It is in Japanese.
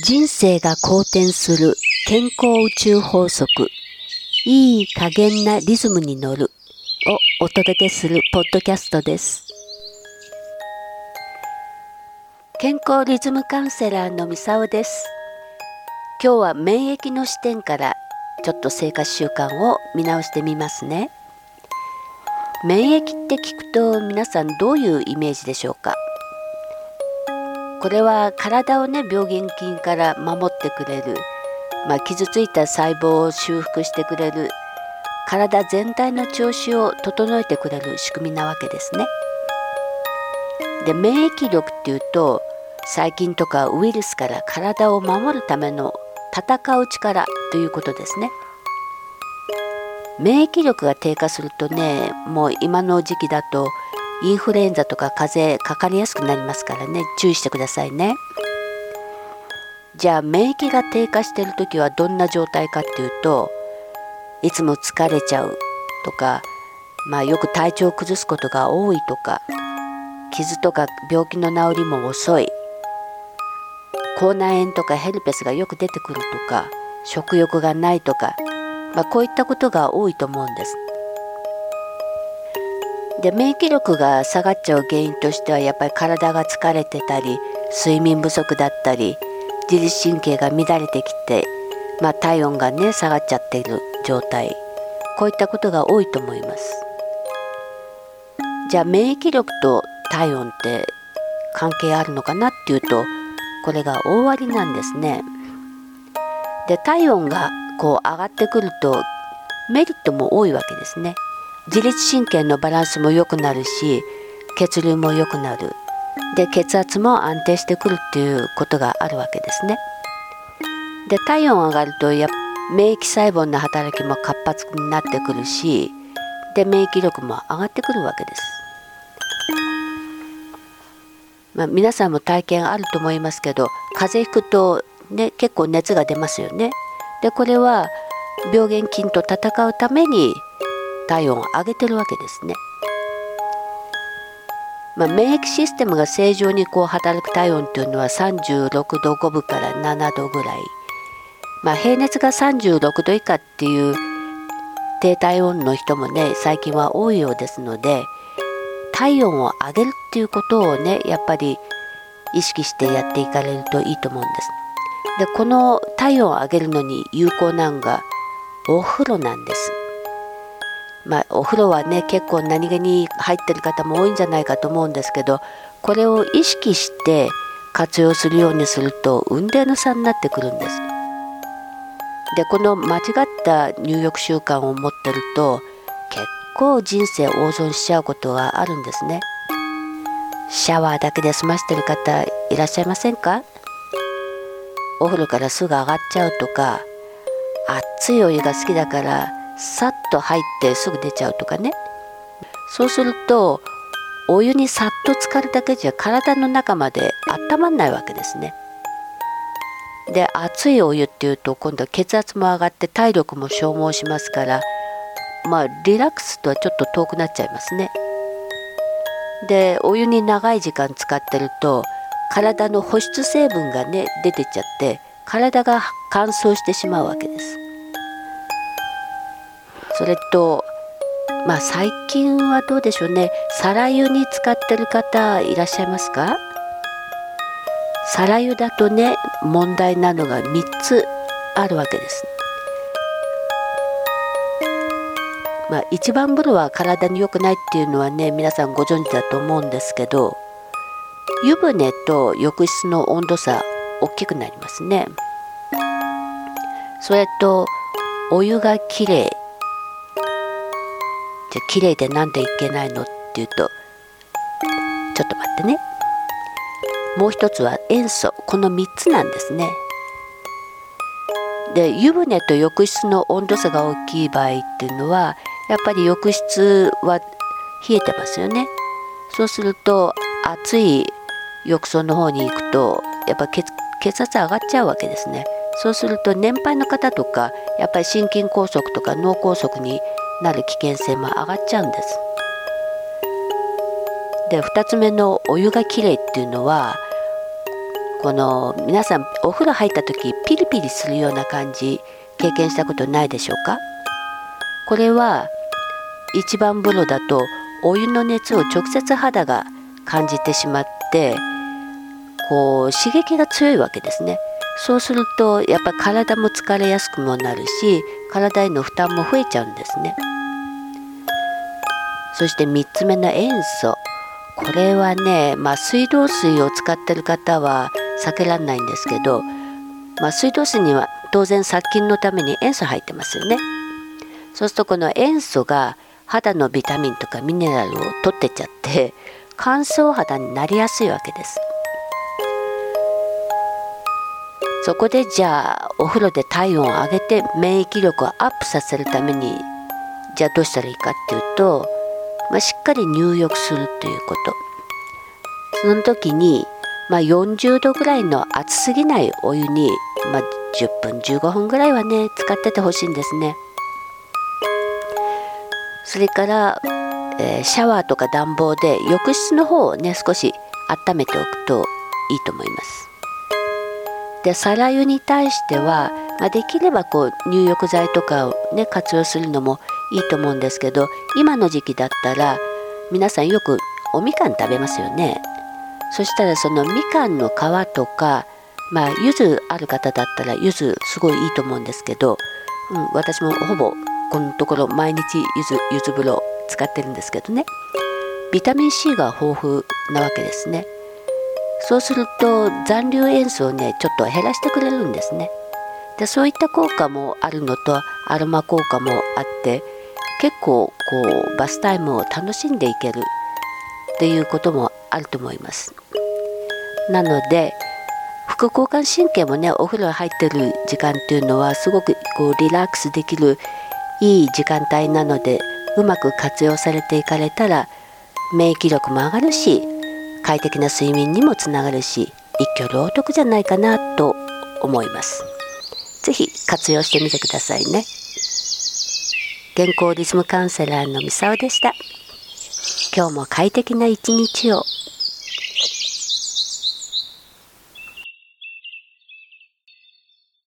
人生が好転する健康宇宙法則。いい加減なリズムに乗る。をお届けするポッドキャストです。健康リズムカウンセラーのみさおです。今日は免疫の視点からちょっと生活習慣を見直してみますね。免疫って聞くと皆さんどういうイメージでしょうか？これは体をね病原菌から守ってくれる、まあ、傷ついた細胞を修復してくれる体全体の調子を整えてくれる仕組みなわけですね。で免疫力っていうと細菌とかウイルスから体を守るための戦う力ということですね。免疫力が低下するとねもう今の時期だとインフルエンザとか風邪かかりやすくなりますからね注意してくださいねじゃあ免疫が低下してる時はどんな状態かっていうといつも疲れちゃうとかまあよく体調を崩すことが多いとか傷とか病気の治りも遅い口内炎とかヘルペスがよく出てくるとか食欲がないとか、まあ、こういったことが多いと思うんです。で免疫力が下がっちゃう原因としてはやっぱり体が疲れてたり睡眠不足だったり自律神経が乱れてきて、まあ、体温がね下がっちゃっている状態。こういったことが多いと思います。じゃあ免疫力と体温って関係あるのかなっていうとこれが大ありなんですね。で体温がこう上がってくるとメリットも多いわけですね。自律神経のバランスも良くなるし血流も良くなる。で血圧も安定してくるっていうことがあるわけですね。で体温上がるとや免疫細胞の働きも活発になってくるしで免疫力も上がってくるわけです、まあ、皆さんも体験あると思いますけど風邪ひくと、ね、結構熱が出ますよね。でこれは病原菌と戦うために体温を上げてるわけですね。まあ、免疫システムが正常にこう働く体温というのは36度5分から7度ぐらい、まあ、平熱が36度以下っていう低体温の人もね最近は多いようですので体温を上げるっていうことをねやっぱり意識してやっていかれるといいと思うんです。でこの体温を上げるのに有効なのがお風呂なんです。まあ、お風呂はね結構何気に入ってる方も多いんじゃないかと思うんですけどこれを意識して活用するようにすると運転の差になってくるんです。でこの間違った入浴習慣を持ってると結構人生大損しちゃうことがあるんですね。シャワーだけで済ましてる方いらっしゃいませんか？お風呂からすぐ上がっちゃうとか熱いお湯が好きだからさっと入ってすぐ出ちゃうとかねそうするとお湯にさっと浸かるだけじゃ体の中まで温まんないわけですね。で熱いお湯っていうと今度は血圧も上がって体力も消耗しますからまあリラックスとはちょっと遠くなっちゃいますね。でお湯に長い時間使ってると体の保湿成分がね出てっちゃって体が乾燥してしまうわけです。それとまあ最近はどうでしょうね皿湯に使ってる方いらっしゃいますか？皿湯だとね問題なのが3つあるわけです。まあ、一番風呂は体に良くないっていうのはね皆さんご存知だと思うんですけど湯船と浴室の温度差大きくなりますね。それとお湯がきれいじゃあ綺麗でなんでいけないのって言うとちょっと待ってね。もう一つは塩素。この3つなんですね。で湯船と浴室の温度差が大きい場合っていうのはやっぱり浴室は冷えてますよね。そうすると暑い浴槽の方に行くとやっぱ血血圧上がっちゃうわけですね。そうすると年配の方とかやっぱり心筋梗塞とか脳梗塞になる危険性も上がっちゃうんです。で2つ目のお湯がきれいっていうのはこの皆さんお風呂入った時ピリピリするような感じ経験したことないでしょうか？これは一番風呂だとお湯の熱を直接肌が感じてしまってこう刺激が強いわけですねそうするとやっぱ体も疲れやすくもなるし体への負担も増えちゃうんですね。そして3つ目の塩素。これはね、まあ、水道水を使ってる方は避けられないんですけど、まあ、水道水には当然殺菌のために塩素入ってますよね。そうするとこの塩素が肌のビタミンとかミネラルを取ってっちゃって乾燥肌になりやすいわけです。そこでじゃあお風呂で体温を上げて免疫力をアップさせるためにじゃあどうしたらいいかっていうと、まあ、しっかり入浴するということ。その時に、まあ、40度ぐらいの熱すぎないお湯に、まあ、10分15分ぐらいはね使っててほしいんですね。それから、えー、シャワーとか暖房で浴室の方をね少し温めておくといいと思います。で皿湯に対しては、まあ、できればこう入浴剤とかをね活用するのもいいと思うんですけど今の時期だったら皆さんよくおみかん食べますよね。そしたらそのみかんの皮とかまあ柚子ある方だったら柚子すごいいいと思うんですけど、うん、私もほぼこのところ毎日柚子柚子風呂使ってるんですけどね。ビタミン C が豊富なわけですね。そうすると残留塩素をねちょっと減らしてくれるんですね。でそういった効果もあるのとアロマ効果もあって結構こうバスタイムを楽しんでいけるっていうこともあると思います。なので副交感神経もねお風呂入ってる時間っていうのはすごくこうリラックスできるいい時間帯なのでうまく活用されていかれたら免疫力も上がるし快適な睡眠にもつながるし一挙両得じゃないかなと思います。是非活用してみてくださいね。健康リズムカウンセラーのみさおでした。今日も快適な一日を。